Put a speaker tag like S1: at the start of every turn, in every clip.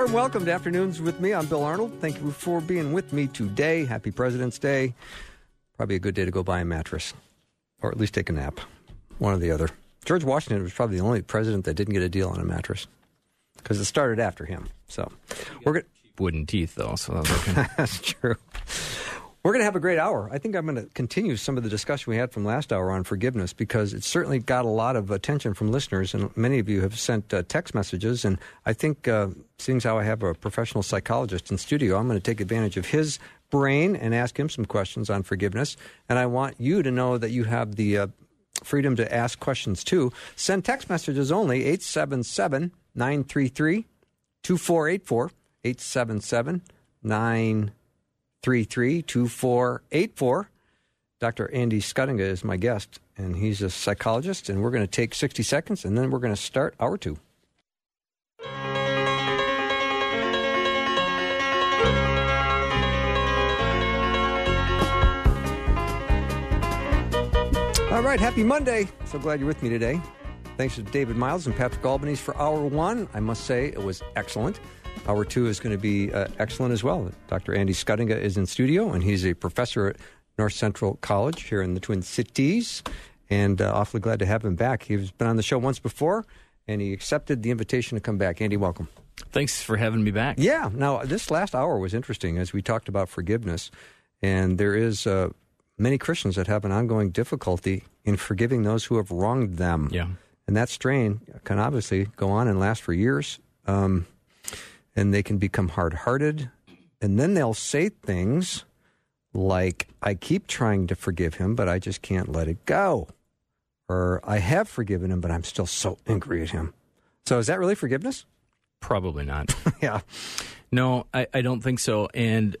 S1: Warm welcome to Afternoons with me. I'm Bill Arnold. Thank you for being with me today. Happy President's Day. Probably a good day to go buy a mattress, or at least take a nap. One or the other. George Washington was probably the only president that didn't get a deal on a mattress because it started after him. So we're going
S2: wooden teeth, though, so that's okay.
S1: That's true. We're going to have a great hour. I think I'm going to continue some of the discussion we had from last hour on forgiveness because it certainly got a lot of attention from listeners, and many of you have sent uh, text messages. And I think, uh, seeing how I have a professional psychologist in studio, I'm going to take advantage of his brain and ask him some questions on forgiveness. And I want you to know that you have the uh, freedom to ask questions too. Send text messages only 877 933 2484. 877 933 2484. Dr. Andy Schuttinga is my guest, and he's a psychologist. And we're going to take 60 seconds, and then we're going to start hour two. All right, happy Monday. So glad you're with me today. Thanks to David Miles and Patrick Albanese for hour one. I must say it was excellent. Hour two is going to be uh, excellent as well. Dr. Andy Schuttinga is in studio, and he's a professor at North Central College here in the Twin Cities. And uh, awfully glad to have him back. He's been on the show once before, and he accepted the invitation to come back. Andy, welcome.
S2: Thanks for having me back.
S1: Yeah. Now, this last hour was interesting as we talked about forgiveness, and there is uh, many Christians that have an ongoing difficulty in forgiving those who have wronged them.
S2: Yeah.
S1: And that strain can obviously go on and last for years. Um, and they can become hard hearted. And then they'll say things like, I keep trying to forgive him, but I just can't let it go. Or I have forgiven him, but I'm still so angry at him. So is that really forgiveness?
S2: Probably not.
S1: yeah.
S2: No, I, I don't think so. And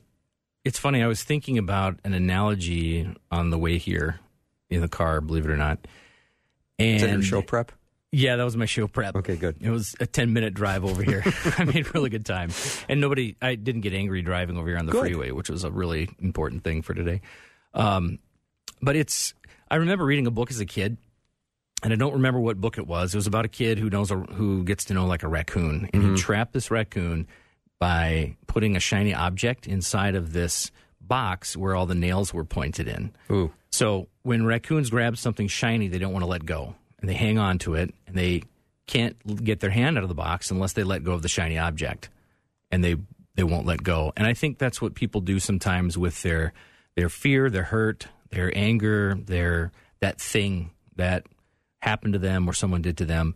S2: it's funny, I was thinking about an analogy on the way here in the car, believe it or not. And
S1: Is that your show prep?
S2: Yeah, that was my show prep.
S1: Okay, good.
S2: It was a 10 minute drive over here. I made really good time. And nobody, I didn't get angry driving over here on the
S1: Good.
S2: freeway, which was a really important thing for today. Um, but it's, I remember reading a book as a kid, and I don't remember what book it was. It was about a kid who knows, a, who gets to know like a raccoon. And he trapped this raccoon by putting a shiny object inside of this box where all the nails were pointed in.
S1: Ooh.
S2: So when raccoons grab something shiny, they don't want to let go, and they hang on to it, and they can't get their hand out of the box unless they let go of the shiny object, and they they won't let go. And I think that's what people do sometimes with their their fear, their hurt, their anger, their that thing that happened to them or someone did to them,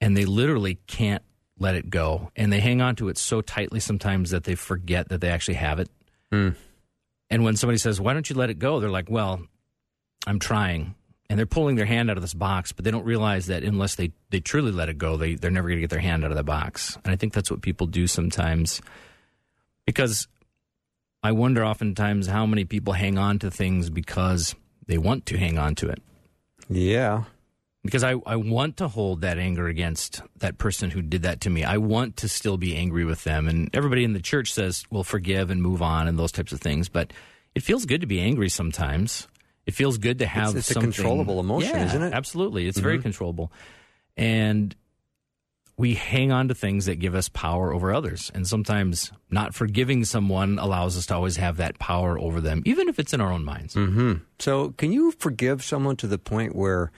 S2: and they literally can't let it go, and they hang on to it so tightly sometimes that they forget that they actually have it. Hmm. And when somebody says, "Why don't you let it go?" they're like, "Well, I'm trying." And they're pulling their hand out of this box, but they don't realize that unless they, they truly let it go, they, they're never going to get their hand out of the box. And I think that's what people do sometimes because I wonder oftentimes how many people hang on to things because they want to hang on to it.
S1: Yeah.
S2: Because I, I want to hold that anger against that person who did that to me. I want to still be angry with them. And everybody in the church says, well, forgive and move on and those types of things. But it feels good to be angry sometimes. It feels good to have
S1: it's a
S2: something-
S1: controllable emotion,
S2: Yeah,
S1: isn't it? Mm-hmm.
S2: Absolutely. It's very controllable. And we hang on to things that give us power over others. And sometimes not forgiving someone allows us to always have that power over them, even if it's in our own minds.
S1: Mm-hmm. So, can you forgive someone to the point where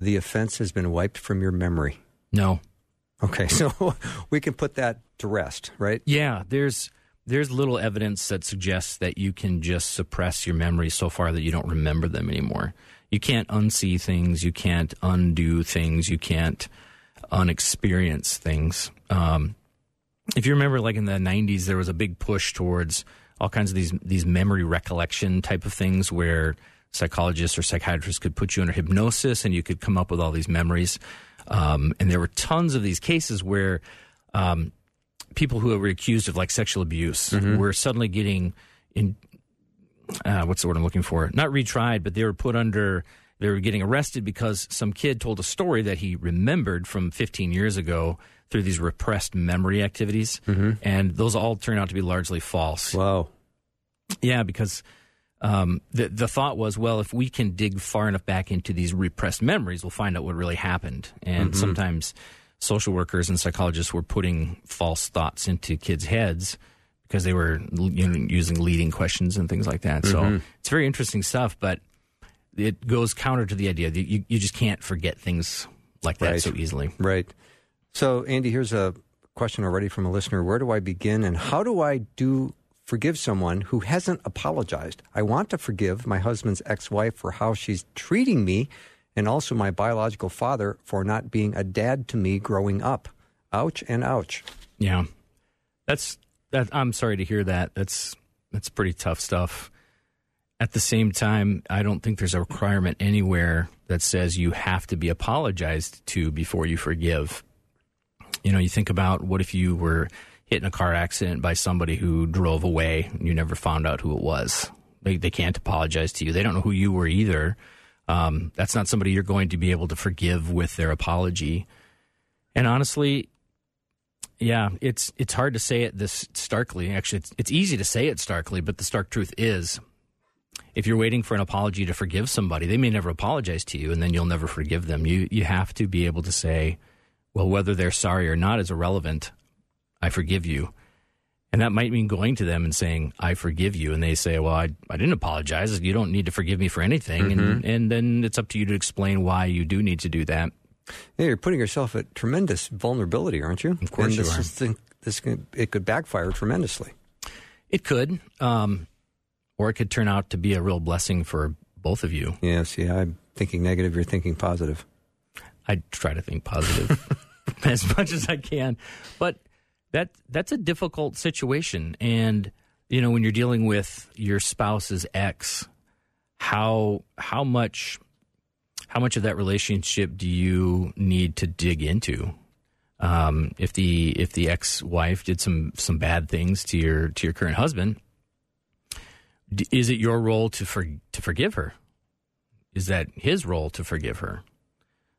S1: the offense has been wiped from your memory?
S2: No.
S1: Okay, so we can put that to rest, right?
S2: Yeah, there's there's little evidence that suggests that you can just suppress your memories so far that you don't remember them anymore. You can't unsee things, you can't undo things, you can't unexperience things. Um, if you remember, like in the '90s, there was a big push towards all kinds of these these memory recollection type of things, where psychologists or psychiatrists could put you under hypnosis and you could come up with all these memories. Um, and there were tons of these cases where um, people who were accused of like sexual abuse were suddenly getting in uh, what's the word I'm looking for? Not retried, but they were put under. They were getting arrested because some kid told a story that he remembered from 15 years ago through these repressed memory activities, and those all turned out to be largely false.
S1: Wow.
S2: Yeah, because um, the the thought was, well, if we can dig far enough back into these repressed memories, we'll find out what really happened. And sometimes social workers and psychologists were putting false thoughts into kids' heads because they were you know, using leading questions and things like that.
S1: Mm-hmm.
S2: So it's very interesting stuff, but it goes counter to the idea that you, you just can't forget things like that
S1: Right.
S2: so easily.
S1: Right. So, Andy, here's a question already from a listener. Where do I begin and how do I do forgive someone who hasn't apologized? I want to forgive my husband's ex-wife for how she's treating me and also my biological father for not being a dad to me growing up. Ouch and ouch.
S2: Yeah, that's that. I'm sorry to hear that. That's that's pretty tough stuff. At the same time, I don't think there's a requirement anywhere that says you have to be apologized to before you forgive. You know, you think about what if you were hit in a car accident by somebody who drove away and you never found out who it was. They, they can't apologize to you. They don't know who you were either. Um, that's not somebody you're going to be able to forgive with their apology. And honestly, yeah, it's it's hard to say it this starkly. Actually, it's, it's easy to say it starkly, but the stark truth is, if you're waiting for an apology to forgive somebody, they may never apologize to you, and then you'll never forgive them. You you have to be able to say, well, whether they're sorry or not is irrelevant. I forgive you, and that might mean going to them and saying, I forgive you, and they say, well, I I didn't apologize. You don't need to forgive me for anything, and and then it's up to you to explain why you do need to do that.
S1: Yeah, you're putting yourself at tremendous vulnerability, aren't you?
S2: Of course
S1: and
S2: you
S1: this
S2: are.
S1: Is the, this it could backfire tremendously.
S2: It could, um, or it could turn out to be a real blessing for both of you.
S1: Yes, yeah, I'm thinking negative, you're thinking positive.
S2: I try to think positive as much as I can, but that that's a difficult situation. And you know, when you're dealing with your spouse's ex, how how much how much of that relationship do you need to dig into? Um, if the if the ex wife did some some bad things to your to your current husband, is it your role to for, to forgive her? Is that his role to forgive her?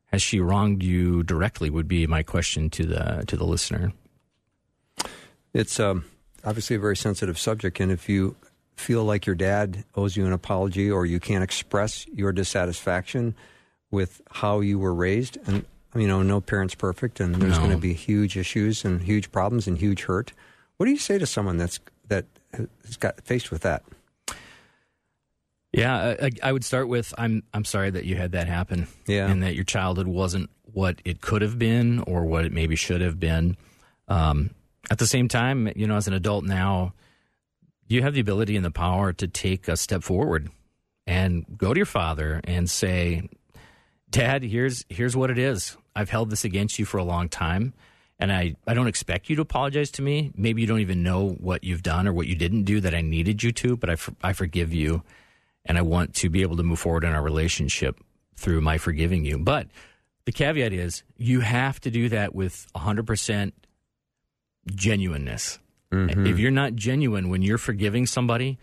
S2: Has she wronged you directly? Would be my question to the to the listener.
S1: It's um, obviously a very sensitive subject, and if you feel like your dad owes you an apology or you can't express your dissatisfaction with how you were raised, and you know, no parent's perfect, and there's
S2: No.
S1: going to be huge issues and huge problems and huge hurt. What do you say to someone that's that has got faced with that?
S2: Yeah, I, I would start with I'm I'm sorry that you had that happen,
S1: Yeah.
S2: and that your childhood wasn't what it could have been or what it maybe should have been. Um, at the same time, you know, as an adult now, you have the ability and the power to take a step forward and go to your father and say, "Dad, here's here's what it is. I've held this against you for a long time." And I, I don't expect you to apologize to me. Maybe you don't even know what you've done or what you didn't do that I needed you to, but I, for, I forgive you and I want to be able to move forward in our relationship through my forgiving you. But the caveat is you have to do that with 100% genuineness. Mm-hmm. If you're not genuine when you're forgiving somebody,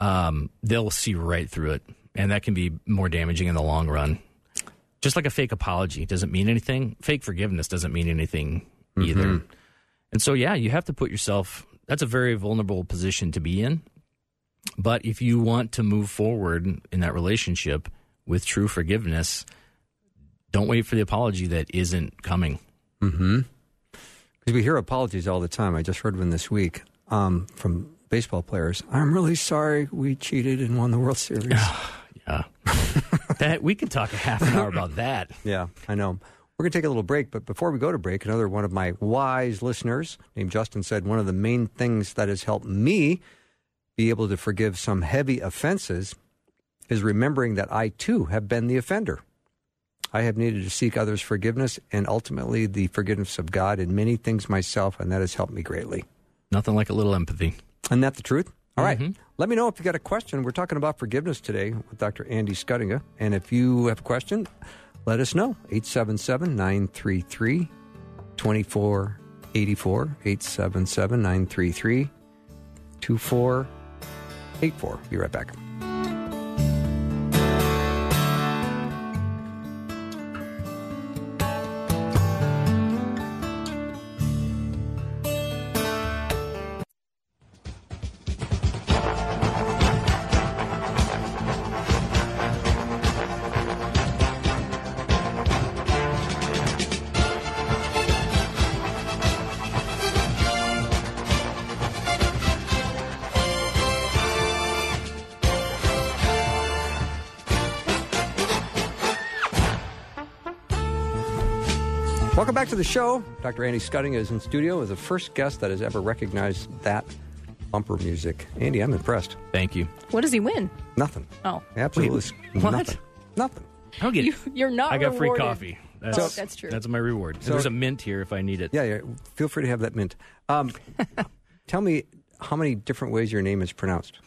S2: um, they'll see right through it. And that can be more damaging in the long run. Just like a fake apology doesn't mean anything, fake forgiveness doesn't mean anything mm-hmm. either. And so, yeah, you have to put yourself, that's a very vulnerable position to be in. But if you want to move forward in that relationship with true forgiveness, don't wait for the apology that isn't coming. Mm-hmm.
S1: Because we hear apologies all the time. I just heard one this week um, from baseball players. I'm really sorry we cheated and won the World Series.
S2: Yeah. that we can talk a half an hour about that.
S1: Yeah, I know. We're going to take a little break, but before we go to break, another one of my wise listeners named Justin said one of the main things that has helped me be able to forgive some heavy offenses is remembering that I too have been the offender. I have needed to seek others' forgiveness and ultimately the forgiveness of God in many things myself, and that has helped me greatly.
S2: Nothing like a little empathy.
S1: Isn't that the truth? All right. Mm-hmm. Let me know if you got a question. We're talking about forgiveness today with Dr. Andy Schuttinga. And if you have a question, let us know. 877 933 2484. 877 933 2484. Be right back. The show. Dr. Andy Schuttinga is in studio as the first guest that has ever recognized that bumper music. Andy, I'm impressed.
S2: Thank you.
S3: What does he win?
S1: Nothing.
S3: Oh,
S1: Absolutely
S2: Wait, what?
S1: nothing. Nothing.
S2: I don't get
S3: you, you're not.
S2: I got free coffee. That's,
S3: Oh, that's true.
S2: That's my reward.
S1: So-
S2: There's a mint here if I need it.
S1: Yeah, yeah. Feel free to have that mint. Um, tell me how many different ways your name is pronounced.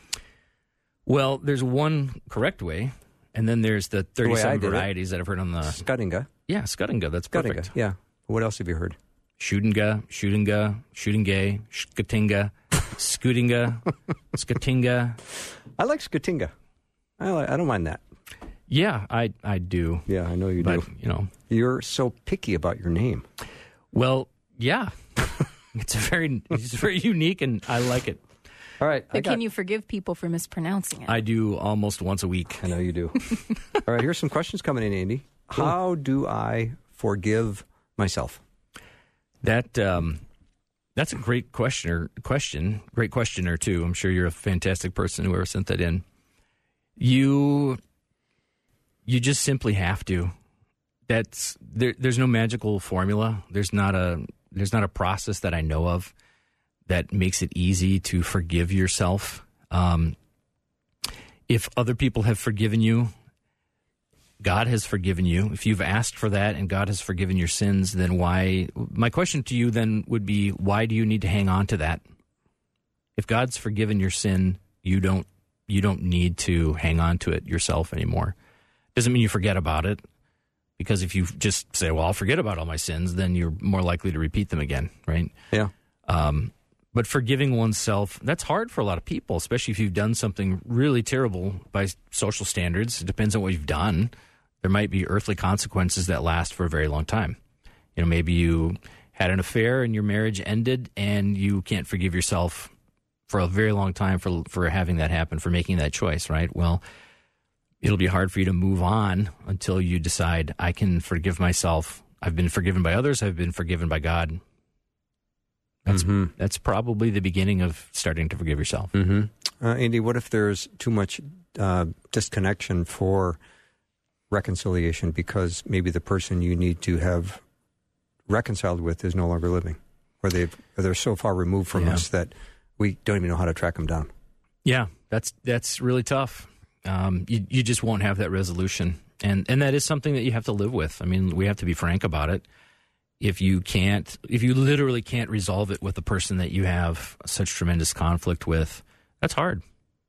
S2: Well, there's one correct way, and then there's the
S1: way I
S2: 37
S1: it.
S2: varieties that I've heard on the.
S1: Scuddinga.
S2: Yeah, Scuddinga. That's
S1: Scuddinga.
S2: perfect.
S1: Yeah. What else have you heard?
S2: Shootinga, Shootinga, Shootingay, Skatinga, Scootinga, Skatinga.
S1: I like Skatinga. I, like, I don't mind that.
S2: Yeah, I I do.
S1: Yeah, I know you
S2: But,
S1: do.
S2: you know,
S1: You're so picky about your name.
S2: well, yeah. it's a very it's very unique and I like it.
S1: All right.
S3: But
S1: got-
S3: can you forgive people for mispronouncing it?
S2: I do almost once a week.
S1: I know you do. All right, here's some questions coming in, Andy. How do I forgive myself?
S2: That um, that's a great questioner question. Great questioner too. I'm sure you're a fantastic person whoever sent that in. You you just simply have to. That's there, there's no magical formula. There's not a there's not a process that I know of that makes it easy to forgive yourself. Um, if other people have forgiven you, God has forgiven you. If you've asked for that and God has forgiven your sins, then why? My question to you then would be why do you need to hang on to that? If God's forgiven your sin, you don't you don't need to hang on to it yourself anymore. Doesn't mean you forget about it because if you just say, "Well, I'll forget about all my sins," then you're more likely to repeat them again, right?
S1: Yeah.
S2: Um, but forgiving oneself, that's hard for a lot of people, especially if you've done something really terrible by social standards. It depends on what you've done. There might be earthly consequences that last for a very long time. You know, maybe you had an affair and your marriage ended and you can't forgive yourself for a very long time for for having that happen, for making that choice, right? Well, it'll be hard for you to move on until you decide I can forgive myself. I've been forgiven by others, I've been forgiven by God. That's
S1: Mhm.
S2: that's probably the beginning of starting to forgive yourself.
S1: Mm-hmm. Uh, Andy, what if there's too much uh, disconnection for reconciliation because maybe the person you need to have reconciled with is no longer living, or they've or they're so far removed from
S2: Yeah.
S1: us that we don't even know how to track them down.
S2: Yeah, that's that's really tough. Um, you you just won't have that resolution, and and that is something that you have to live with. I mean, we have to be frank about it. If you can't, if you literally can't resolve it with the person that you have such tremendous conflict with, that's hard.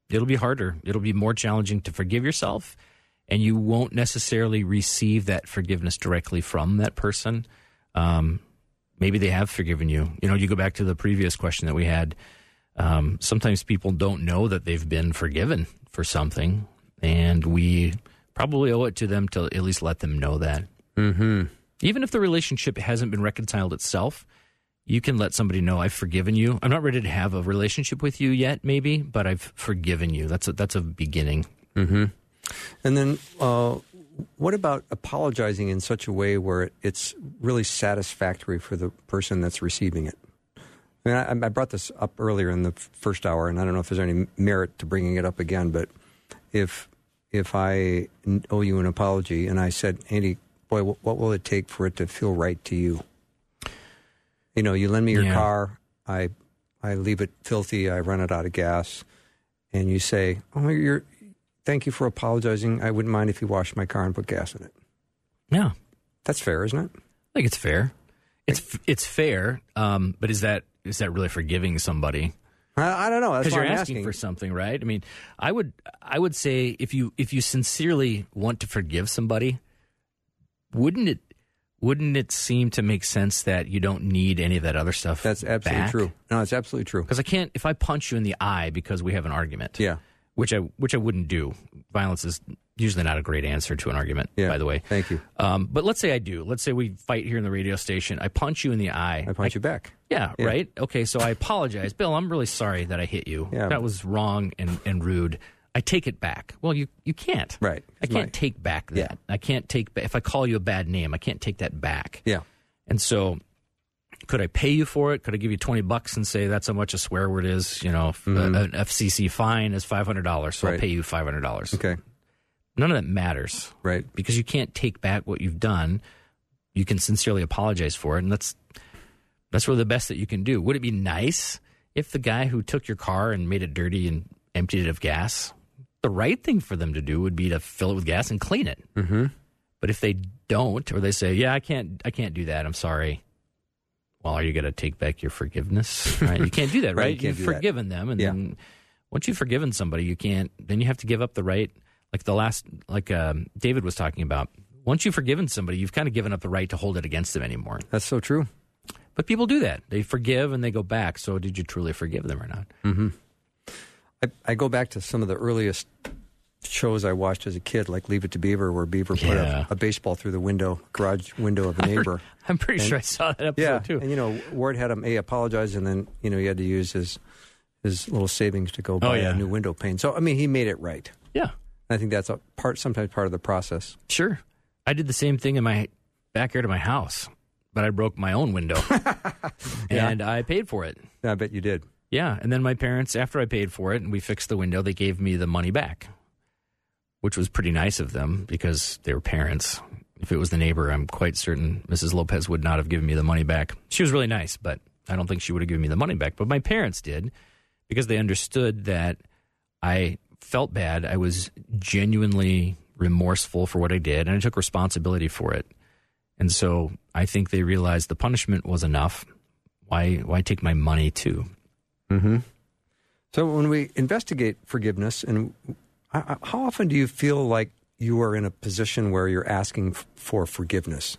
S2: It'll be harder. It'll be more challenging to forgive yourself, and you won't necessarily receive that forgiveness directly from that person. Um, maybe they have forgiven you. You know, you go back to the previous question that we had. Um, sometimes people don't know that they've been forgiven for something, and we probably owe it to them to at least let them know that.
S1: Mm-hmm.
S2: Even if the relationship hasn't been reconciled itself, you can let somebody know I've forgiven you. I'm not ready to have a relationship with you yet, maybe, but I've forgiven you. That's a, that's a beginning.
S1: Mm-hmm. And then, uh, what about apologizing in such a way where it's really satisfactory for the person that's receiving it? I mean, I, I brought this up earlier in the first hour, and I don't know if there's any merit to bringing it up again. But if if I owe you an apology, and I said, Andy, boy, what will it take for it to feel right to you? You know, you lend me your
S2: Yeah.
S1: car, I I leave it filthy, I run it out of gas, and you say, "Oh, you're thank you for apologizing. I wouldn't mind if you washed my car and put gas in it."
S2: Yeah,
S1: That's fair, isn't it?
S2: I think it's fair. It's it's fair, um, but is that is that really forgiving somebody?
S1: I, I don't know.
S2: Because you're
S1: I'm
S2: asking,
S1: asking
S2: for something, right? I mean, I would I would say if you if you sincerely want to forgive somebody, wouldn't it wouldn't it seem to make sense that you don't need any of that other stuff?
S1: That's absolutely true. No, it's absolutely true.
S2: Because I can't if I punch you in the eye because we have an argument.
S1: Yeah.
S2: Which I which I wouldn't do. Violence is usually not a great answer to an argument.
S1: Yeah.
S2: By the way.
S1: Thank you.
S2: Um, but let's say I do. Let's say we fight here in the radio station. I punch you in the eye.
S1: I punch you back.
S2: Yeah,
S1: Yeah.
S2: right. Okay, so I apologize, Bill. I'm really sorry that I hit you.
S1: Yeah.
S2: That was wrong and, and rude. I take it back. Well, you you can't.
S1: Right.
S2: I can't
S1: my-
S2: take back that.
S1: Yeah.
S2: I can't take if I call you a bad name. I can't take that back.
S1: Yeah.
S2: And so, could I pay you for it? Could I give you twenty bucks and say that's how much a swear word is? You know,
S1: Mhm.
S2: an FCC fine is five hundred dollars, so I'll pay you five hundred dollars.
S1: Okay.
S2: None of that matters
S1: Right.
S2: because you can't take back what you've done. you can sincerely apologize for it, and that's that's really the best that you can do. Would it be nice if the guy who took your car and made it dirty and emptied it of gas, the right thing for them to do would be to fill it with gas and clean it.
S1: Mm-hmm.
S2: But if they don't, or they say, "Yeah, I can't, I can't do that. I'm sorry." Well, are you going to take back your forgiveness? Right? You can't do that,
S1: Right,
S2: right?
S1: You
S2: you've
S1: do that.
S2: forgiven them, and
S1: Yeah.
S2: then once you've forgiven somebody, you can't. Then you have to give up the right. Like the last, like um, David was talking about. Once you've forgiven somebody, you've kind of given up the right to hold it against them anymore.
S1: That's so true.
S2: But people do that. They forgive and they go back. So did you truly forgive them or not?
S1: I, I go back to some of the earliest shows I watched as a kid, like Leave It to Beaver, where Beaver put
S2: Yeah.
S1: a, a baseball through the window, garage window of a neighbor.
S2: I'm pretty
S1: And-
S2: sure I saw that episode
S1: yeah,
S2: too.
S1: and you know, Ward had him a apologize, and then you know he had to use his his little savings to go oh, buy
S2: Oh, yeah.
S1: a new window pane. So I mean, he made it right.
S2: yeah,
S1: I think that's a part, sometimes part of the process.
S2: sure. I did the same thing in my backyard of my house, but I broke my own window,
S1: Yeah.
S2: and I paid for it.
S1: I bet you did.
S2: Yeah, and then my parents, after I paid for it and we fixed the window, they gave me the money back, which was pretty nice of them because they were parents. If it was the neighbor, I'm quite certain Mrs. Lopez would not have given me the money back. She was really nice, but I don't think she would have given me the money back. But my parents did because they understood that I felt bad. I was genuinely remorseful for what I did, and I took responsibility for it. And so I think they realized the punishment was enough. Why, why take my money too?
S1: Mm-hmm. So when we investigate forgiveness, and I- I- how often do you feel like you are in a position where you're asking f- for forgiveness?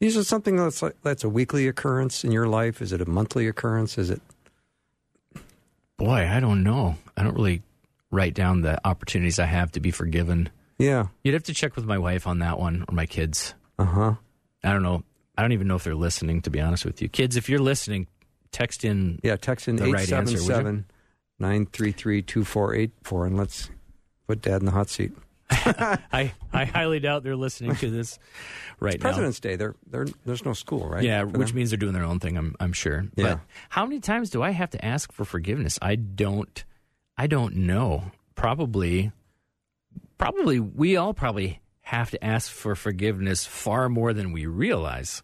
S1: Is it something that's like, that's a weekly occurrence in your life? Is it a monthly occurrence? Is it?
S2: Boy, I don't know. I don't really write down the opportunities I have to be forgiven.
S1: Yeah.
S2: You'd have to check with my wife on that one or my kids.
S1: Uh huh.
S2: I don't know. I don't even know if they're listening, to be honest with you. Kids, if you're listening, text in.
S1: Yeah. Text in
S2: The right answer, would you?
S1: 877 933 2484 and let's put Dad in the hot seat.
S2: I, I highly doubt they're listening to this right now.
S1: President's Day. There, there, there's no school, right?
S2: Yeah, which means they're doing their own thing. I'm I'm sure.
S1: Yeah.
S2: But how many times do I have to ask for forgiveness? I don't. I don't know. Probably. Probably we all probably have to ask for forgiveness far more than we realize.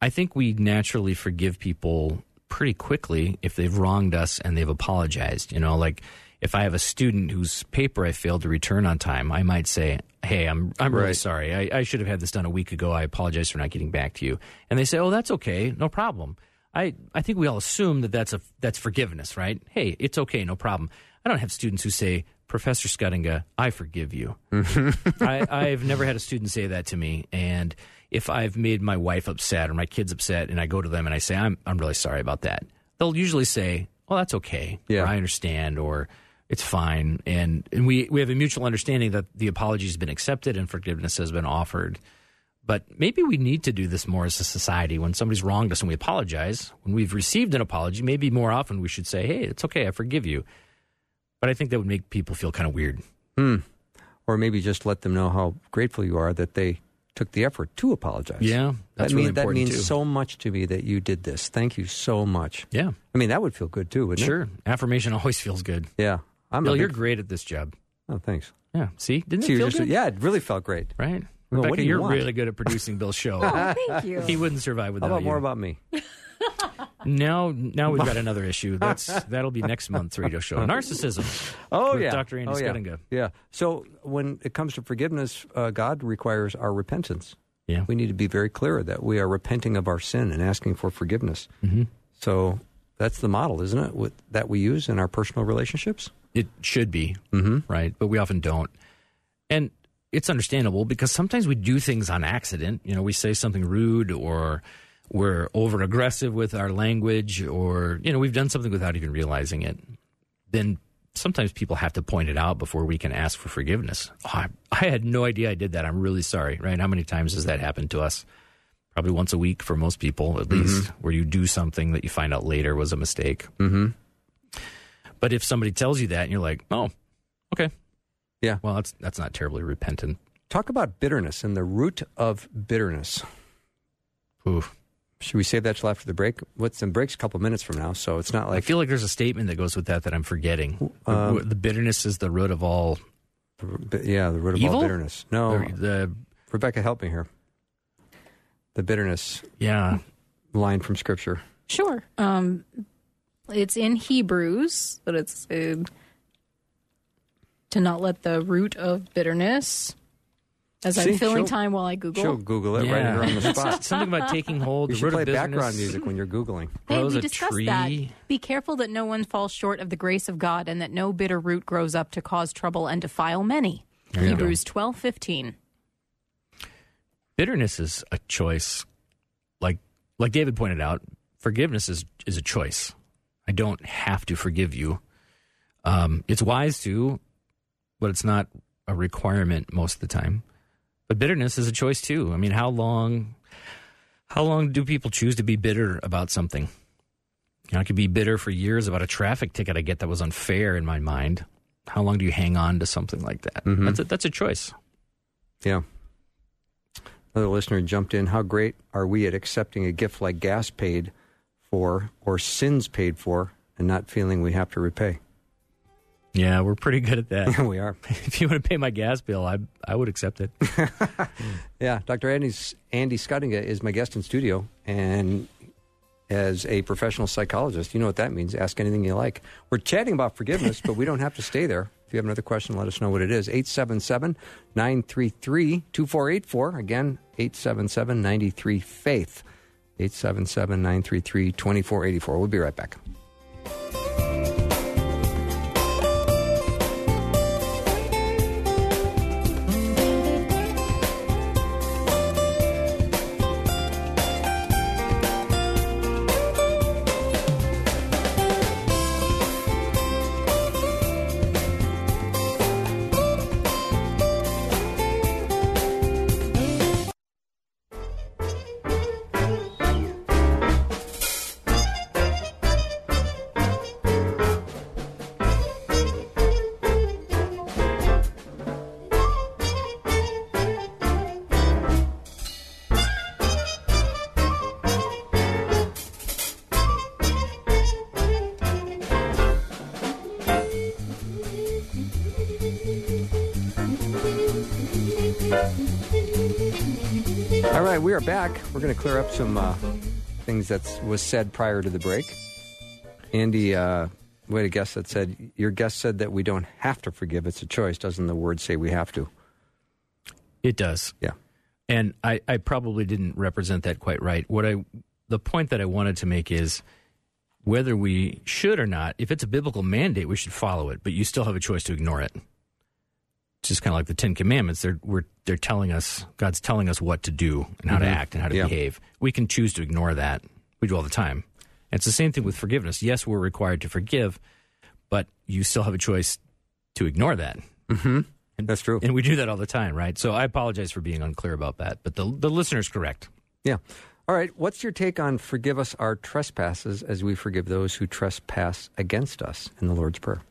S2: I think we naturally forgive people pretty quickly if they've wronged us and they've apologized. You know, like if I have a student whose paper I failed to return on time, I might say, "Hey, I'm I'm really
S1: Right.
S2: sorry. I, I should have had this done a week ago. I apologize for not getting back to you." And they say, "Oh, that's okay, no problem." I, I think we all assume that that's a that's forgiveness, right? Hey, it's okay, no problem. I don't have students who say, "Professor Schuttinga, I forgive you." I, I've never had a student say that to me, and if I've made my wife upset or my kids upset, and I go to them and I say, "I'm I'm really sorry about that," they'll usually say, "Well, that's okay.
S1: Yeah.
S2: Or, I understand," or "It's fine," and and we we have a mutual understanding that the apology has been accepted and forgiveness has been offered. But maybe we need to do this more as a society. When somebody's wronged us and we apologize, when we've received an apology, maybe more often we should say, "Hey, it's okay. I forgive you." But I think that would make people feel kind of weird.
S1: Hmm. Or maybe just let them know how grateful you are that they took the effort to apologize.
S2: Yeah, that's
S1: that,
S2: really
S1: mean- that means
S2: too.
S1: so much to me that you did this. Thank you so much.
S2: yeah,
S1: I mean, that would feel good too, wouldn't it?
S2: sure. Affirmation always feels good.
S1: Yeah. I'm
S2: Bill,
S1: a
S2: you're great at this job.
S1: Oh, thanks.
S2: Yeah. See, didn't
S1: See,
S2: it
S1: you're
S2: feel
S1: just-
S2: good?
S1: yeah, it really felt great.
S2: Right.
S1: Well, what
S2: Rebecca,
S1: do you
S2: you're
S1: want?
S2: really good at producing Bill's show.
S3: Oh, thank you.
S2: he wouldn't survive
S1: How
S2: without
S1: about
S2: you.
S1: more about me?
S2: now, now we've got another issue. That's that'll be next month's radio show. Narcissism.
S1: Oh
S2: with
S1: yeah,
S2: Dr. Andy
S1: oh, yeah.
S2: Schuttinga.
S1: Yeah. So when it comes to forgiveness, uh, God requires our repentance.
S2: Yeah.
S1: We need to be very clear that we are repenting of our sin and asking for forgiveness.
S2: Mm-hmm.
S1: So that's the model, isn't it? With, that we use in our personal relationships.
S2: It should be
S1: Mm-hmm.
S2: right, but we often don't, and it's understandable because sometimes we do things on accident. You know, we say something rude or we're over aggressive with our language, or you know, we've done something without even realizing it. Then sometimes people have to point it out before we can ask for forgiveness. Oh, I, I had no idea I did that. I'm really sorry. Right? How many times has that happened to us? Probably once a week for most people, at least, where you do something that you find out later was a mistake.
S1: Mm-hmm.
S2: But if somebody tells you that and you're like, oh, okay.
S1: Yeah.
S2: Well, that's that's not terribly repentant.
S1: Talk about bitterness and the root of bitterness.
S2: Ooh.
S1: Should we save that till after the break? What's the break's a couple minutes from now, so it's not like I
S2: feel like there's a statement that goes with that that I'm forgetting. The-
S1: Um,
S2: the, bitterness is the root of all.
S1: yeah, the root of all bitterness. No,
S2: the, the
S1: Rebecca, help me here. The bitterness
S2: Yeah.
S1: line from Scripture.
S3: Sure. Um, it's in Hebrews, but it's uh, to not let the root of bitterness. As
S1: See,
S3: I'm filling time while I Google.
S1: She'll Google it right
S2: Yeah.
S1: here on the spot.
S2: Something about taking hold.
S1: We
S2: the
S1: should play
S2: business.
S1: background music when you're Googling.
S3: Hey,
S2: grows
S3: we discussed
S2: tree.
S3: that. Be careful that no one falls short of the grace of God, and that no bitter root grows up to cause trouble and defile many.
S2: you go.
S3: Hebrews twelve fifteen.
S2: Bitterness is a choice like like david pointed out forgiveness is is a choice i don't have to forgive you um, it's wise to but it's not a requirement most of the time but bitterness is a choice too i mean how long how long do people choose to be bitter about something you know, I could be bitter for years about a traffic ticket I get that was unfair in my mind. How long do you hang on to something like that?
S1: Mhm.
S2: That's a, that's a choice.
S1: Yeah. Another listener jumped in. How great are we at accepting a gift like gas paid for or sins paid for and not feeling we have to repay?
S2: Yeah, we're pretty good at that.
S1: we are.
S2: if you want to pay my gas bill, I I would accept it.
S1: Yeah, Dr. Andy's, Andy Schuttinga is my guest in studio, and as a professional psychologist, you know what that means. Ask anything you like. We're chatting about forgiveness, but we don't have to stay there. If you have another question, let us know what it is. 877 933 2484. Again, 877 93 Faith. 877 933 2484. We'll be right back. We are back. We're going to clear up some uh, things that was said prior to the break. Andy, uh, we had a guest that said, Your guest said that we don't have to forgive. It's a choice. Doesn't the word say we have to?
S2: It does.
S1: Yeah.
S2: And I, I probably didn't represent that quite right. What I the point that I wanted to make is whether we should or not, if it's a biblical mandate, we should follow it, but you still have a choice to ignore it. It's just kind of like the Ten Commandments. They're we're they're telling us God's telling us what to do and how to act and how to
S1: Yeah.
S2: behave. We can choose to ignore that. We do all the time. And it's the same thing with forgiveness. Yes, we're required to forgive, but you still have a choice to ignore that.
S1: Mm-hmm. That's true.
S2: And we do that all the time, right? So I apologize for being unclear about that, but the the listener's correct.
S1: Yeah. All right. What's your take on forgive us our trespasses as we forgive those who trespass against us in the Lord's Prayer?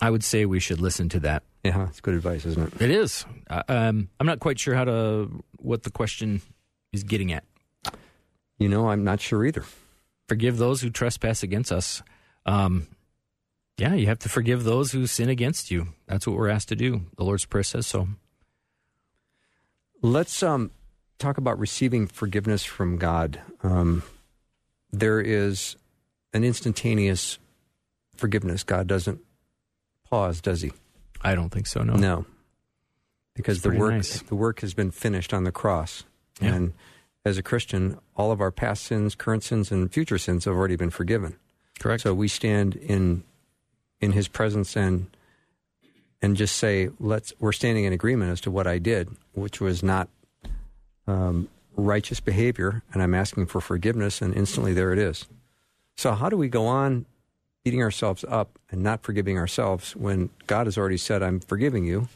S2: I would say we should listen to that.
S1: Yeah, it's good advice, isn't it?
S2: It is. Uh, um, I'm not quite sure how to what the question is getting at.
S1: You know, I'm not sure either.
S2: Forgive those who trespass against us. Um, yeah, you have to forgive those who sin against you. That's what we're asked to do. The Lord's Prayer says so.
S1: Let's um, talk about receiving forgiveness from God. Um, there is an instantaneous forgiveness. God doesn't pause, does he?
S2: I don't think so. No.
S1: No, because the work
S2: nice.
S1: the work has been finished on the cross,
S2: Yeah.
S1: and as a Christian, all of our past sins, current sins, and future sins have already been forgiven.
S2: Correct.
S1: So we stand in in His presence and and just say, "Let's." We're standing in agreement as to what I did, which was not um, righteous behavior, and I'm asking for forgiveness, and instantly there it is. So how do we go on beating ourselves up and not forgiving ourselves when God has already said, "I'm forgiving you,"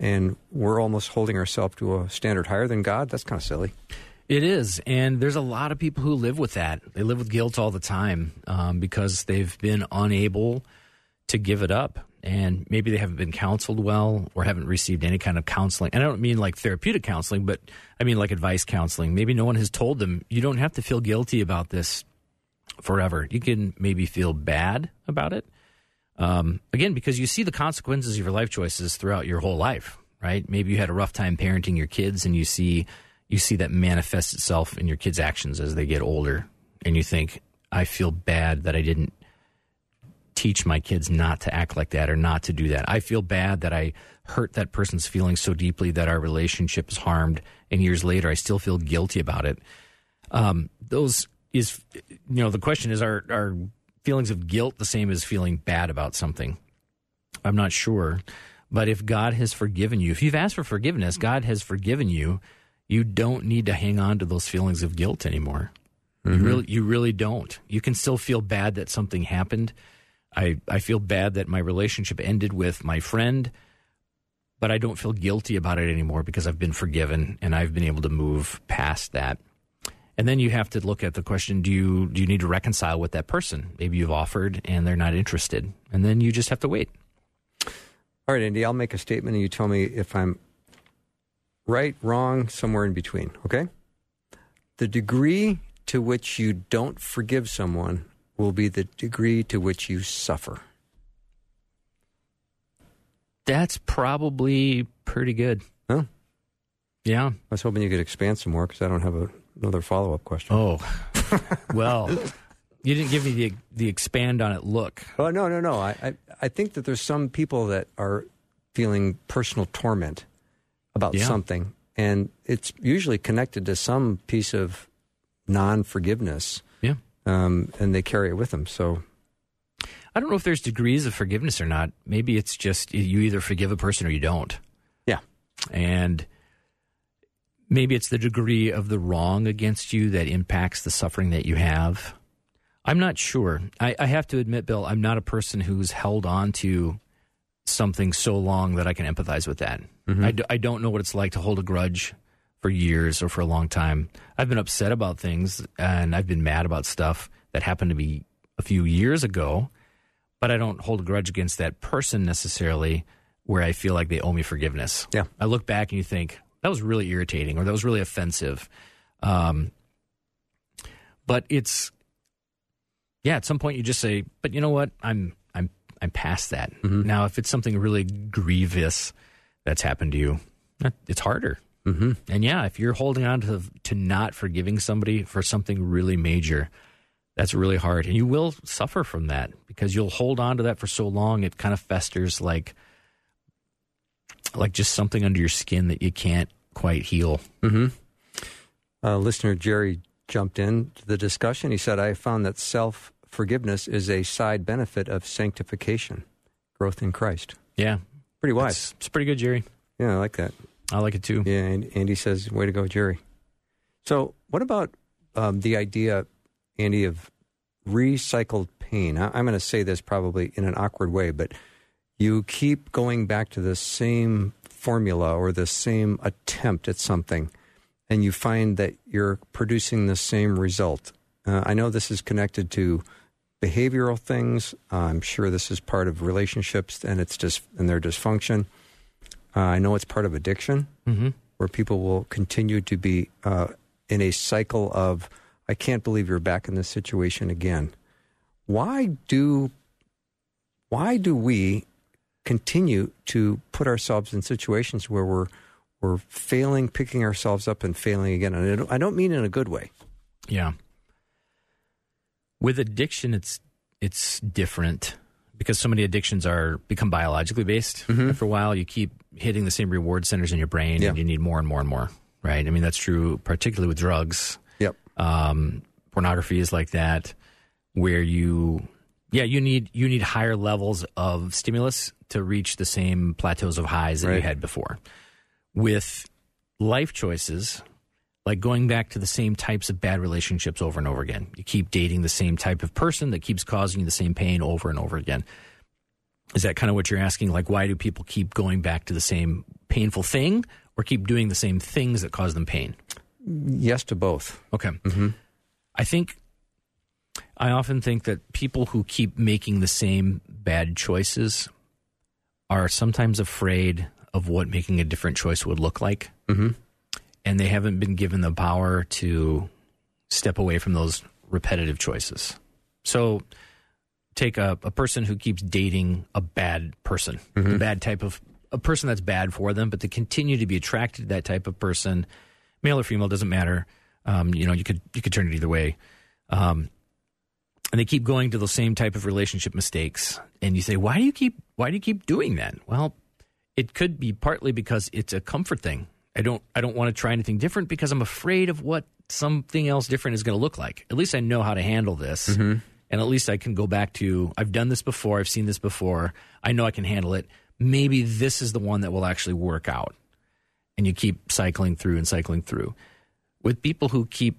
S1: and we're almost holding ourselves to a standard higher than God? That's kind of silly.
S2: It is, and there's a lot of people who live with that. They live with guilt all the time um, because they've been unable to give it up, and maybe they haven't been counseled well or haven't received any kind of counseling. And I don't mean like therapeutic counseling, but I mean like advice counseling. Maybe no one has told them you don't have to feel guilty about this forever. You can maybe feel bad about it. Um, again, because you see the consequences of your life choices throughout your whole life, right? Maybe you had a rough time parenting your kids and you see you see that manifest itself in your kids' actions as they get older, and you think, I feel bad that I didn't teach my kids not to act like that or not to do that. I feel bad that I hurt that person's feelings so deeply that our relationship is harmed, and years later I still feel guilty about it. Um, those is, you know, the question is: Are are feelings of guilt the same as feeling bad about something? I'm not sure, but if God has forgiven you, if you've asked for forgiveness, God has forgiven you. You don't need to hang on to those feelings of guilt anymore. You mm-hmm. really, you really don't. You can still feel bad that something happened. I, I feel bad that my relationship ended with my friend, but I don't feel guilty about it anymore because I've been forgiven and I've been able to move past that. And then you have to look at the question: Do you do you need to reconcile with that person? Maybe you've offered and they're not interested, and then you just have to wait.
S1: All right, Andy, I'll make a statement and you tell me if I'm right, wrong, somewhere in between, okay? The degree to which you don't forgive someone will be the degree to which you suffer.
S2: That's probably pretty good.
S1: Huh?
S2: Yeah.
S1: I was hoping you could expand some more because I don't have a, another follow up question.
S2: Oh, well, you didn't give me the the expand on it look.
S1: Oh no, no, no. I, I, I think that there's some people that are feeling personal torment about
S2: Yeah.
S1: something, and it's usually connected to some piece of non forgiveness,
S2: Yeah.
S1: um, and they carry it with them. So
S2: I don't know if there's degrees of forgiveness or not. Maybe it's just you either forgive a person or you don't.
S1: yeah,
S2: And maybe it's the degree of the wrong against you that impacts the suffering that you have. I'm not sure. I, I have to admit, Bill, I'm not a person who's held on to something so long that I can empathize with that. Mm-hmm. I, d- I don't know what it's like to hold a grudge for years or for a long time. I've been upset about things and I've been mad about stuff that happened to me a few years ago, but I don't hold a grudge against that person necessarily where I feel like they owe me forgiveness.
S1: Yeah.
S2: I look back and you think, that was really irritating or that was really offensive. Um, but it's, yeah, at some point you just say, but you know what? I'm, I'm, I'm past that. Now, if it's something really grievous that's happened to you, it's harder. Mm-hmm. And yeah, if you're holding on to to not forgiving somebody for something really major, that's really hard, and you will suffer from that because you'll hold on to that for so long. It kind of festers like like just something under your skin that you can't quite heal.
S1: uh, listener Jerry jumped in to the discussion. He said, "I found that self forgiveness is a side benefit of sanctification, growth in Christ."
S2: Yeah,
S1: Pretty wise.
S2: it's, it's pretty good, Jerry.
S1: Yeah, I like that.
S2: I like it too.
S1: Yeah, and Andy says, "Way to go, Jerry." So, what about um, the idea, Andy, of recycled pain? I, I'm going to say this probably in an awkward way, but you keep going back to the same formula or the same attempt at something, and you find that you're producing the same result. Uh, I know this is connected to behavioral things. Uh, I'm sure this is part of relationships, and it's just and their dysfunction. Uh, I know it's part of addiction
S2: hmm
S1: where people will continue to be uh, in a cycle of, I can't believe you're back in this situation again. Why do why do we continue to put ourselves in situations where we're we're failing, picking ourselves up, and failing again? And I don't, mean in a good way.
S2: Yeah. With addiction, it's it's different because so many addictions are become biologically based. After a while, you keep hitting the same reward centers in your brain,
S1: Yeah.
S2: and you need more and more and more. Right? I mean, that's true, particularly with drugs.
S1: Yep.
S2: Um, pornography is like that, where you, yeah, you need you need higher levels of stimulus to reach the same plateaus of highs that you had before. With life choices, like going back to the same types of bad relationships over and over again. You keep dating the same type of person that keeps causing you the same pain over and over again. Is that kind of what you're asking? Like, why do people keep going back to the same painful thing or keep doing the same things that cause them pain?
S1: Yes to both.
S2: Okay. Mm-hmm. I think, I often think that people who keep making the same bad choices are sometimes afraid of what making a different choice would look like.
S1: Mm-hmm.
S2: And they haven't been given the power to step away from those repetitive choices. So, take a, a person who keeps dating a bad person, a bad type of a person that's bad for them, but they continue to be attracted to that type of person male or female doesn't matter. Um, you know, you could you could turn it either way. Um, and they keep going to those same type of relationship mistakes, and you say, why do you keep why do you keep doing that? Well, it could be partly because it's a comfort thing. I don't I don't want to try anything different because I'm afraid of what something else different is going to look like. At least I know how to handle this. Mm-hmm. And at least I can go back to I've done this before, I've seen this before. I know I can handle it. Maybe this is the one that will actually work out. And you keep cycling through and cycling through. With people who keep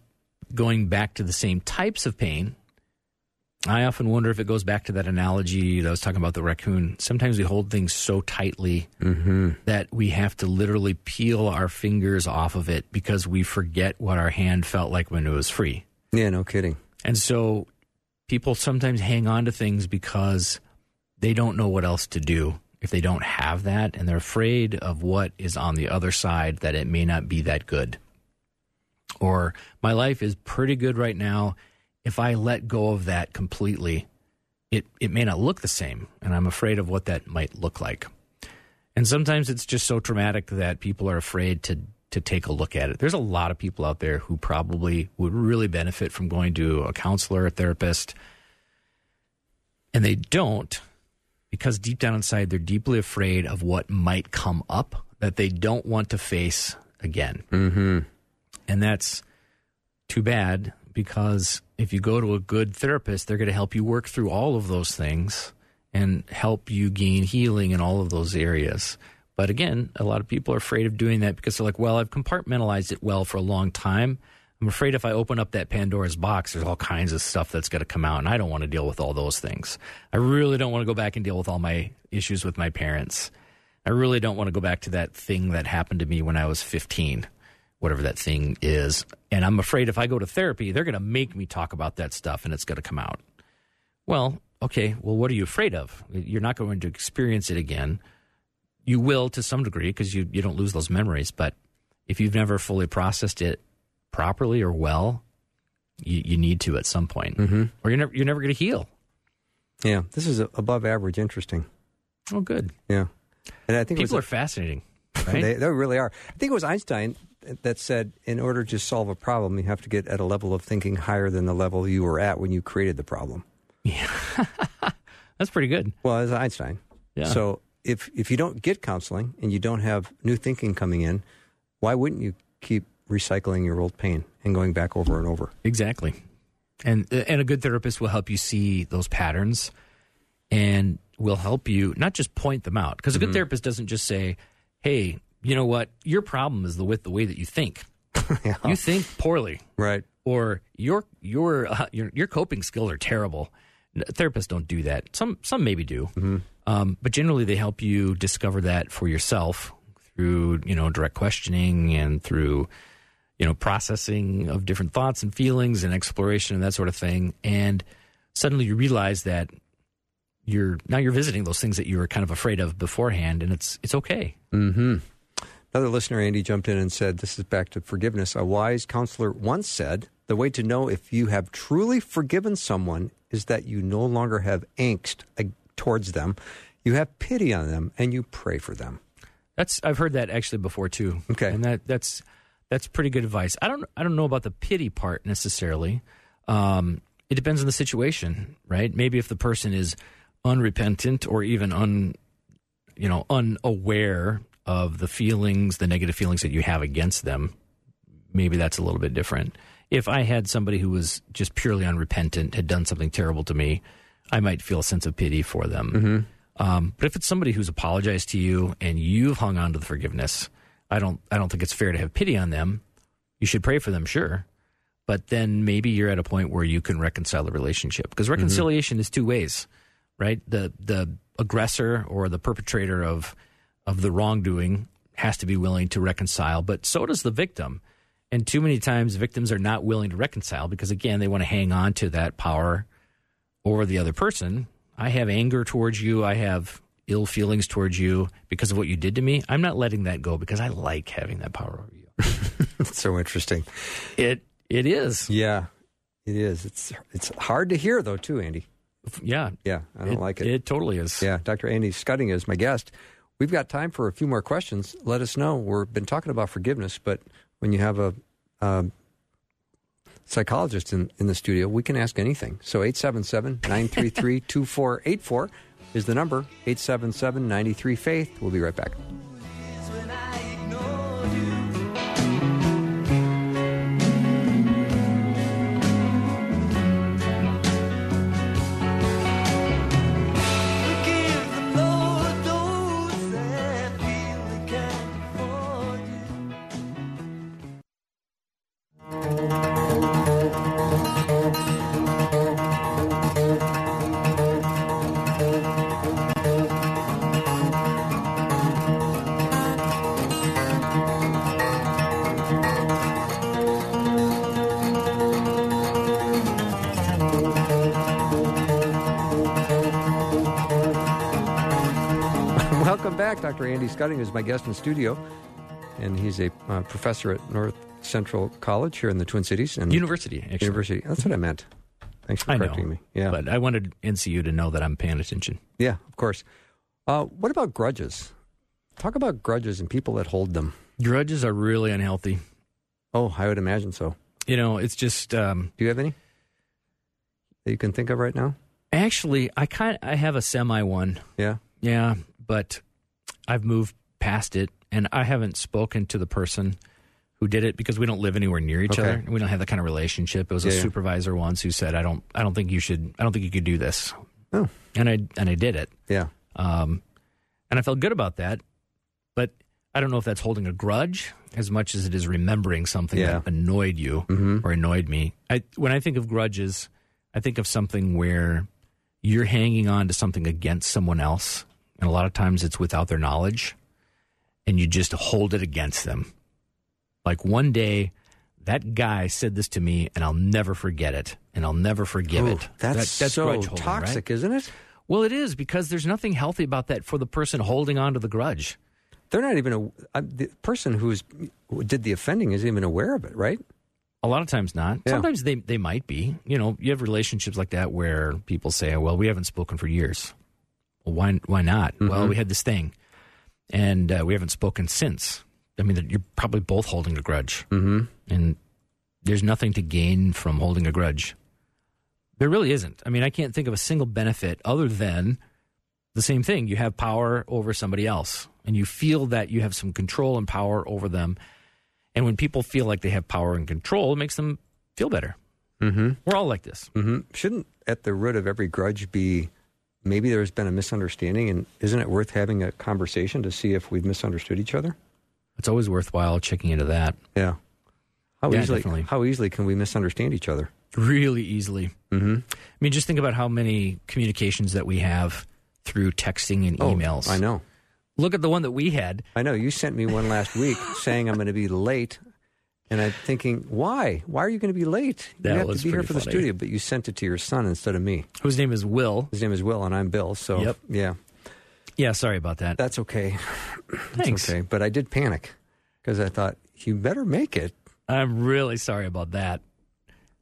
S2: going back to the same types of pain, I often wonder if it goes back to that analogy that I was talking about the raccoon. Sometimes we hold things so tightly mm-hmm. that we have to literally peel our fingers off of it because we forget what our hand felt like when it was free.
S1: Yeah, no kidding.
S2: And so people sometimes hang on to things because they don't know what else to do if they don't have that and they're afraid of what is on the other side that it may not be that good. Or my life is pretty good right now. If I let go of that completely, it, it may not look the same. And I'm afraid of what that might look like. And sometimes it's just so traumatic that people are afraid to to take a look at it. There's a lot of people out there who probably would really benefit from going to a counselor, a therapist, and they don't because deep down inside they're deeply afraid of what might come up that they don't want to face again. Mm-hmm. And that's too bad because if you go to a good therapist, they're going to help you work through all of those things and help you gain healing in all of those areas. But again, a lot of people are afraid of doing that because they're like, well, I've compartmentalized it well for a long time. I'm afraid if I open up that Pandora's box, there's all kinds of stuff that's going to come out, and I don't want to deal with all those things. I really don't want to go back and deal with all my issues with my parents. I really don't want to go back to that thing that happened to me when I was 15, whatever that thing is. And I'm afraid if I go to therapy, they're going to make me talk about that stuff and it's going to come out. Well, okay, well, what are you afraid of? You're not going to experience it again. You will to some degree because you, you don't lose those memories. But if you've never fully processed it properly or well, you, you need to at some point, mm-hmm. or you're never, you're never going to heal.
S1: Yeah, this is above average interesting.
S2: Oh, good.
S1: Yeah. And I think
S2: People are fascinating, right?
S1: they, they really are. I think it was Einstein that said in order to solve a problem, you have to get at a level of thinking higher than the level you were at when you created the problem. Yeah.
S2: That's pretty good.
S1: Well, as Einstein.
S2: Yeah.
S1: So if if you don't get counseling and you don't have new thinking coming in, why wouldn't you keep recycling your old pain and going back over and over?
S2: Exactly. And and a good therapist will help you see those patterns and will help you not just point them out because a good mm-hmm. therapist doesn't just say, "Hey, you know what? Your problem is the with the way that you think. You think poorly."
S1: Right.
S2: or your your uh, your your coping skills are terrible. Therapists don't do that. Some some maybe do, um, but generally they help you discover that for yourself through you know direct questioning and through you know processing of different thoughts and feelings and exploration and that sort of thing. And suddenly you realize that you're now you're visiting those things that you were kind of afraid of beforehand, and it's it's okay.
S1: Another listener, Andy, jumped in and said, This is back to forgiveness. A wise counselor once said, The way to know if you have truly forgiven someone is that you no longer have angst towards them, you have pity on them, and you pray for them.
S2: That's I've heard that actually before too.
S1: Okay.
S2: and that that's that's pretty good advice. I don't I don't know about the pity part necessarily. Um, it depends on the situation, right? Maybe if the person is unrepentant or even un you know unaware of the feelings, the negative feelings that you have against them, maybe that's a little bit different. If I had somebody who was just purely unrepentant, had done something terrible to me, I might feel a sense of pity for them. Um, but if it's somebody who's apologized to you and you've hung on to the forgiveness, I don't I don't think it's fair to have pity on them. You should pray for them, sure. But then maybe you're at a point where you can reconcile the relationship. Because reconciliation is two ways, right? The the aggressor or the perpetrator of of the wrongdoing has to be willing to reconcile, but so does the victim. And too many times victims are not willing to reconcile because again, they want to hang on to that power over the other person. I have anger towards you. I have ill feelings towards you because of what you did to me. I'm not letting that go because I like having that power over you.
S1: It's so interesting.
S2: It it is.
S1: Yeah, it is. It's it's hard to hear, though, too, Andy.
S2: Yeah.
S1: Yeah, I don't like it.
S2: It totally is.
S1: Yeah, Dr. Andy Schuttinga is my guest. We've got time for a few more questions. Let us know. We've been talking about forgiveness, but when you have a, a psychologist in, in the studio, we can ask anything. So 877 933 2484 is the number 877 93 Faith. We'll be right back. Back. Dr. Andy Schuttinga is my guest in studio, and he's a uh, professor at North Central College here in the Twin Cities. And
S2: University, actually.
S1: University. That's what I meant. Thanks for
S2: I know.
S1: correcting me. Yeah.
S2: But I wanted NCU to know that I'm paying attention.
S1: Yeah, of course. Uh, what about grudges? Talk about grudges and people that hold them.
S2: Grudges are really unhealthy.
S1: Oh, I would imagine so.
S2: You know, it's just um,
S1: Do you have any that you can think of right now?
S2: actually I kind I have a semi one.
S1: Yeah.
S2: Yeah, but I've moved past it, and I haven't spoken to the person who did it because we don't live anywhere near each
S1: Okay.
S2: other. We don't have that kind of relationship. It was
S1: Yeah,
S2: a supervisor once who said, "I don't, I don't think you should. I don't think you could do this,"
S1: Oh,
S2: and I and I did it,
S1: yeah.
S2: um, and I felt good about that. But I don't know if that's holding a grudge as much as it is remembering something
S1: Yeah.
S2: that annoyed you or annoyed me. I, when I think of grudges, I think of something where you're hanging on to something against someone else, and a lot of times it's without their knowledge, and you just hold it against them. Like one day, that guy said this to me, and I'll never forget it, and I'll never forgive
S1: Ooh,
S2: it.
S1: That's,
S2: That- that's
S1: so
S2: holding, right?
S1: toxic, isn't it?
S2: Well, it is because there's nothing healthy about that for the person holding on to the grudge.
S1: They're not even a, uh, the person who's who did the offending isn't even aware of it, right?
S2: A lot of times not.
S1: Yeah.
S2: Sometimes they, they might be. You know, you have relationships like that where people say, well, we haven't spoken for years. Well, why, why not? Well, we had this thing and uh, we haven't spoken since. I mean, you're probably both holding a grudge. Mm-hmm. And there's nothing to gain from holding a grudge. There really isn't. I mean, I can't think of a single benefit other than the same thing. You have power over somebody else, and you feel that you have some control and power over them. And when people feel like they have power and control, it makes them feel better. Mm-hmm. We're all like this.
S1: hmm Shouldn't at the root of every grudge be maybe there's been a misunderstanding, and isn't it worth having a conversation to see if we've misunderstood each other?
S2: It's always worthwhile checking into that
S1: Yeah. How
S2: Yeah,
S1: easily?
S2: definitely.
S1: How easily can we misunderstand each other?
S2: really easily. Mm-hmm. I mean, just think about how many communications that we have through texting and emails.
S1: Oh, I know.
S2: Look at the one that we had.
S1: I know. You sent me one last week saying I'm going to be late. And I'm thinking, why? Why are you going to be late?
S2: That
S1: you have to be here for the studio, but you sent it to your son instead of me.
S2: Whose name is Will.
S1: His name is Will, and I'm Bill. So,
S2: Yep.
S1: yeah,
S2: Yeah, sorry about that.
S1: that's okay.
S2: Thanks.
S1: Okay, but I did panic because I thought you better make it.
S2: I'm really sorry about that.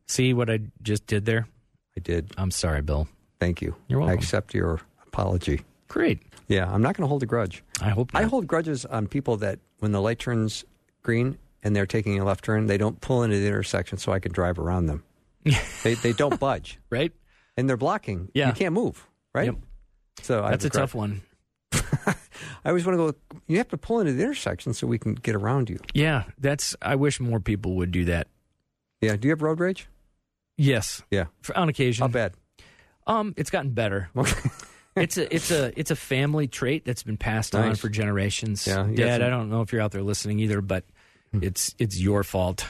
S2: See what I just did there?
S1: I did.
S2: I'm sorry, Bill.
S1: Thank you.
S2: You're welcome.
S1: I accept your apology.
S2: Great.
S1: Yeah, I'm not going to hold a grudge.
S2: I hope not.
S1: I hold grudges on people that when the light turns green and they're taking a left turn, they don't pull into the intersection so I can drive around them. they they don't budge
S2: right?
S1: and they're blocking.
S2: Yeah.
S1: you can't move. Right.
S2: Yep.
S1: So
S2: That's a tough one.
S1: I always want to go. You have to pull into the intersection so we can get around you.
S2: Yeah, that's. I wish more people would do that.
S1: Yeah. Do you have road rage?
S2: Yes,
S1: Yeah.
S2: for, on occasion.
S1: How bad?
S2: Um, it's gotten better. it's a it's a it's a family trait that's been passed on for generations.
S1: Yeah,
S2: Dad,
S1: some-.
S2: I don't know if you're out there listening either, but it's it's your fault.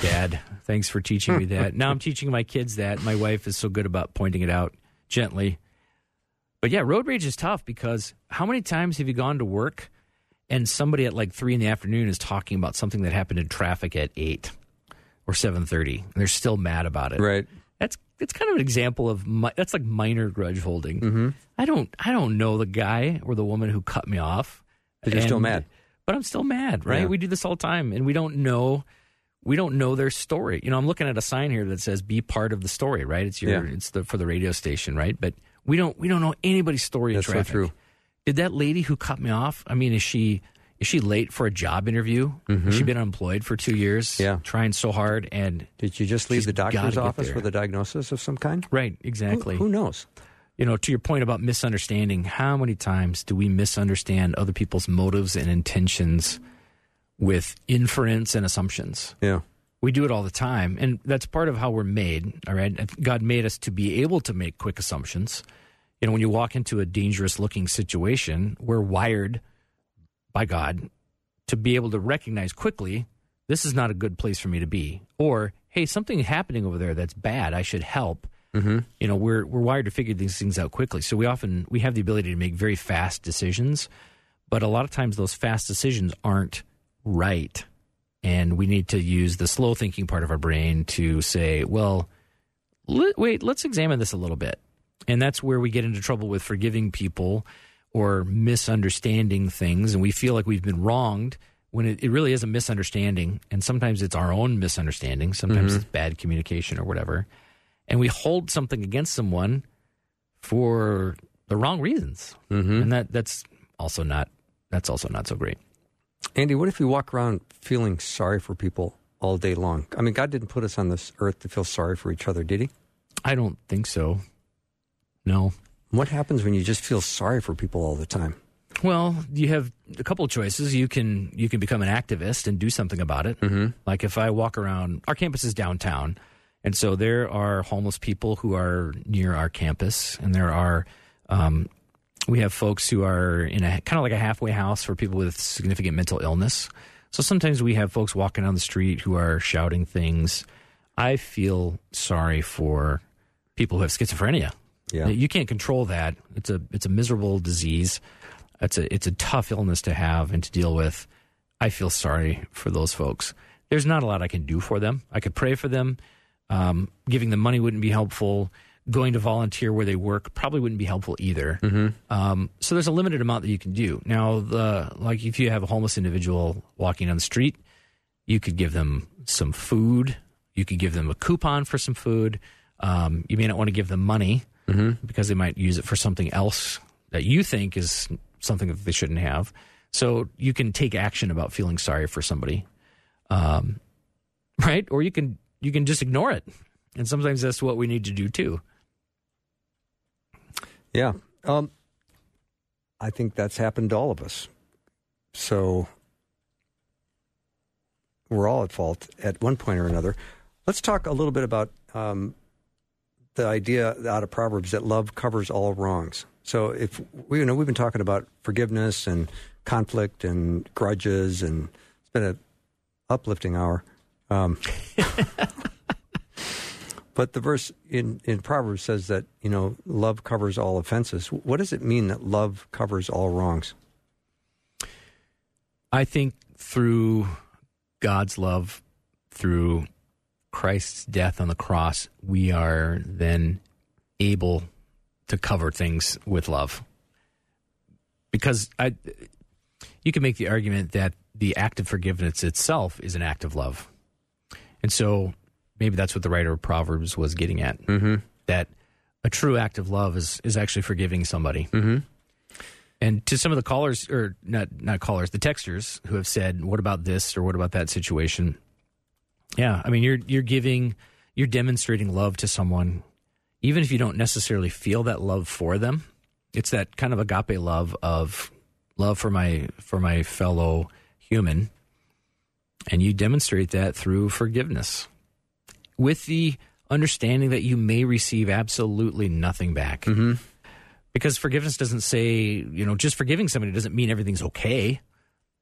S2: Dad, thanks for teaching me that. Now I'm teaching my kids that. My wife is so good about pointing it out gently. But yeah, road rage is tough because how many times have you gone to work and somebody at like three in the afternoon is talking about something that happened in traffic at eight or seven thirty, and they're still mad about it.
S1: Right.
S2: That's that's kind of an example of mi- that's like minor grudge holding.
S1: Mm-hmm.
S2: I don't I don't know the guy or the woman who cut me off,
S1: But you're still mad.
S2: But I'm still mad, right?
S1: Yeah.
S2: We do this all the time, and we don't know we don't know their story. You know, I'm looking at a sign here that says "Be part of the story." Right? It's your
S1: Yeah.
S2: it's the for the radio station, right? But we don't we don't know anybody's story
S1: That's
S2: in
S1: so
S2: traffic.
S1: true.
S2: Did that lady who cut me off? I mean, is she is she late for a job interview? Has she been unemployed for two years?
S1: Mm-hmm. Yeah.
S2: trying so hard and
S1: Did you just leave the doctor's office with a diagnosis of some kind?
S2: right
S1: Who-
S2: exactly.
S1: Who, knows?
S2: You know, to your point about misunderstanding, how many times do we misunderstand other people's motives and intentions with inference and assumptions?
S1: Yeah.
S2: We do it all the time, and that's part of how we're made. All right, God made us to be able to make quick assumptions. You know, when you walk into a dangerous-looking situation, we're wired by God to be able to recognize quickly this is not a good place for me to be, or hey, something happening over there that's bad. I should help.
S1: Mm-hmm.
S2: You know, we're we're wired to figure these things out quickly. So we often we have the ability to make very fast decisions, but a lot of times those fast decisions aren't right and we need to use the slow thinking part of our brain to say, well, le- wait, let's examine this a little bit. And that's where we get into trouble with forgiving people or misunderstanding things. And we feel like we've been wronged when it, it really is a misunderstanding. And sometimes it's our own misunderstanding, sometimes it's bad communication or whatever. And we hold something against someone for the wrong reasons.
S1: Mm-hmm.
S2: And that, that's also not that's also not so great.
S1: Andy, what if we walk around feeling sorry for people all day long? I mean, God didn't put us on this earth to feel sorry for each other, did He?
S2: I don't think so. No.
S1: What happens when you just feel sorry for people all the time?
S2: Well, you have a couple of choices. You can you can become an activist and do something about it.
S1: Mm-hmm.
S2: Like if I walk around, our campus is downtown, and so there are homeless people who are near our campus, and there are um, we have folks who are in a kind of like a halfway house for people with significant mental illness. So sometimes we have folks walking down the street who are shouting things. I feel sorry for people who have schizophrenia.
S1: Yeah.
S2: You can't control that. It's a it's a miserable disease. It's a it's a tough illness to have and to deal with. I feel sorry for those folks. There's not a lot I can do for them. I could pray for them. Um, giving them money wouldn't be helpful. Going to volunteer where they work probably wouldn't be helpful either. Um, so there's a limited amount that you can do. Now, the like if you have a homeless individual walking on the street, you could give them some food. You could give them a coupon for some food. Um, you may not want to give them money because they might use it for something else that you think is something that they shouldn't have. So you can take action about feeling sorry for somebody, um, right? Or you can you can just ignore it, and sometimes that's what we need to do too.
S1: Yeah. Um, I think that's happened to all of us. So we're all at fault at one point or another. Let's talk a little bit about um, the idea out of Proverbs that love covers all wrongs. So if we you know we've been talking about forgiveness and conflict and grudges and it's been an uplifting hour. Um, but the verse in, in Proverbs says that, you know, love covers all offenses. What does it mean that love covers all wrongs?
S2: I think through God's love, through Christ's death on the cross, we are then able to cover things with love. Because I, you can make the argument that the act of forgiveness itself is an act of love. And so maybe that's what the writer of Proverbs was getting at.
S1: Mm-hmm.
S2: That a true act of love is, is actually forgiving somebody.
S1: Mm-hmm.
S2: And to some of the callers, or not not callers, the texters who have said, "What about this?" or "What about that situation?" Yeah, I mean, you're you're giving, you're demonstrating love to someone, even if you don't necessarily feel that love for them. It's that kind of agape love of love for my for my fellow human, and you demonstrate that through forgiveness, with the understanding that you may receive absolutely nothing back
S1: Mm-hmm.
S2: because forgiveness doesn't say you know just forgiving somebody doesn't mean everything's okay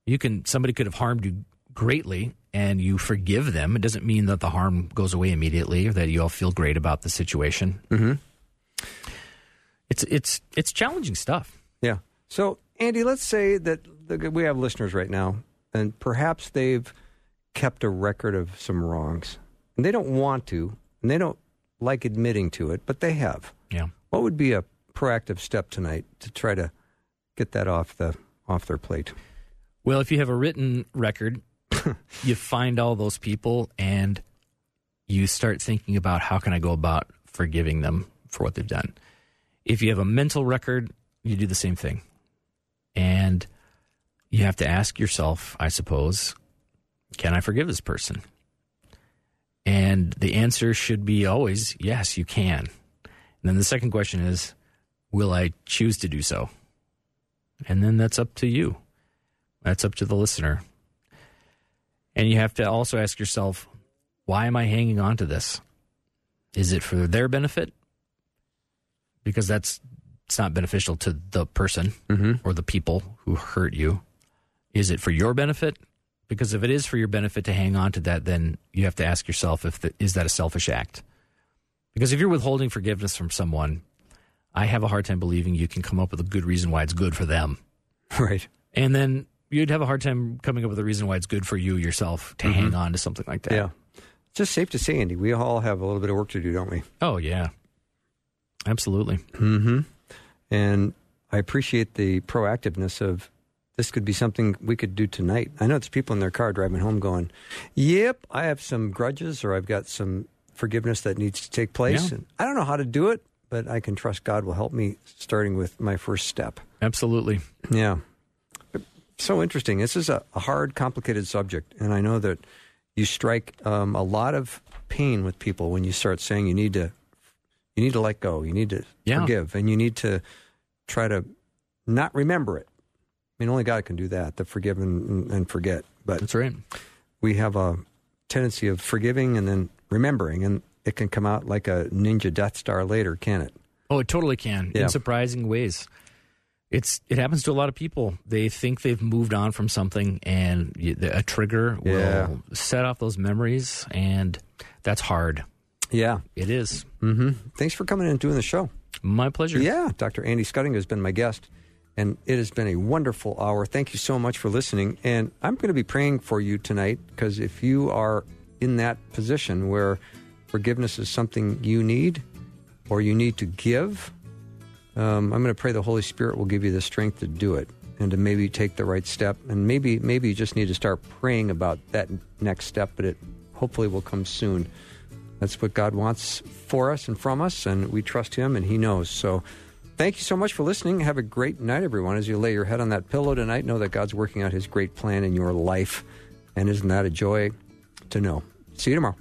S2: you can somebody could have harmed you greatly and you forgive them it doesn't mean that the harm goes away immediately or that you all feel great about the situation
S1: Mm-hmm.
S2: it's it's it's challenging stuff
S1: Yeah. So, Andy, let's say that the, we have listeners right now, and perhaps they've kept a record of some wrongs, and they don't want to, and they don't like admitting to it, but they have.
S2: yeah
S1: What would be a proactive step tonight to try to get that off the off their plate?
S2: well if you have a written record you find all those people and you start thinking about how can i go about forgiving them for what they've done if you have a mental record you do the same thing and you have to ask yourself, I suppose, can I forgive this person? And the answer should be always yes, you can. And then the second question is, will I choose to do so? And then that's up to you. That's up to the listener. And you have to also ask yourself, why am I hanging on to this? Is it for their benefit? Because that's it's not beneficial to the person mm-hmm. or the people who hurt you. Is it for your benefit? Because if it is for your benefit to hang on to that, then you have to ask yourself if the, is that a selfish act? Because if you're withholding forgiveness from someone, I have a hard time believing you can come up with a good reason why it's good for them.
S1: Right.
S2: And then you'd have a hard time coming up with a reason why it's good for you yourself to hang on to something like that.
S1: Yeah. It's just safe to say, Andy, we all have a little bit of work to do, don't we?
S2: Oh, yeah. Absolutely. Mm-hmm.
S1: And I appreciate the proactiveness of this could be something we could do tonight. I know it's people in their car driving home going, Yep, I have some grudges or I've got some forgiveness that needs to take place.
S2: Yeah.
S1: And I don't know how to do it, but I can trust God will help me starting with my first step.
S2: Absolutely.
S1: Yeah. So interesting. This is a, a hard, complicated subject. And I know that you strike um, a lot of pain with people when you start saying you need to you need to let go, you need to
S2: Yeah.
S1: forgive, and you need to try to not remember it. I mean, only God can do that, the forgive and, and forget. But
S2: That's right.
S1: we have a tendency of forgiving and then remembering, and it can come out like a ninja Death Star later, can it?
S2: Oh, it totally can
S1: Yeah.
S2: in surprising ways. It's it happens to a lot of people. They think they've moved on from something, and a trigger
S1: Yeah.
S2: will set off those memories, and that's hard.
S1: Yeah.
S2: It is.
S1: Mm-hmm. Thanks for coming in and doing the show.
S2: My pleasure.
S1: Yeah, Dr. Andy Schuttinga has been my guest, and it has been a wonderful hour. Thank you so much for listening. And I'm going to be praying for you tonight because if you are in that position where forgiveness is something you need or you need to give, um, I'm going to pray the Holy Spirit will give you the strength to do it and to maybe take the right step. And maybe maybe you just need to start praying about that next step, but it hopefully will come soon. That's what God wants for us and from us, and we trust Him, and He knows. So, thank you so much for listening. Have a great night, everyone. As you lay your head on that pillow tonight, know that God's working out His great plan in your life, and isn't that a joy to know? See you tomorrow.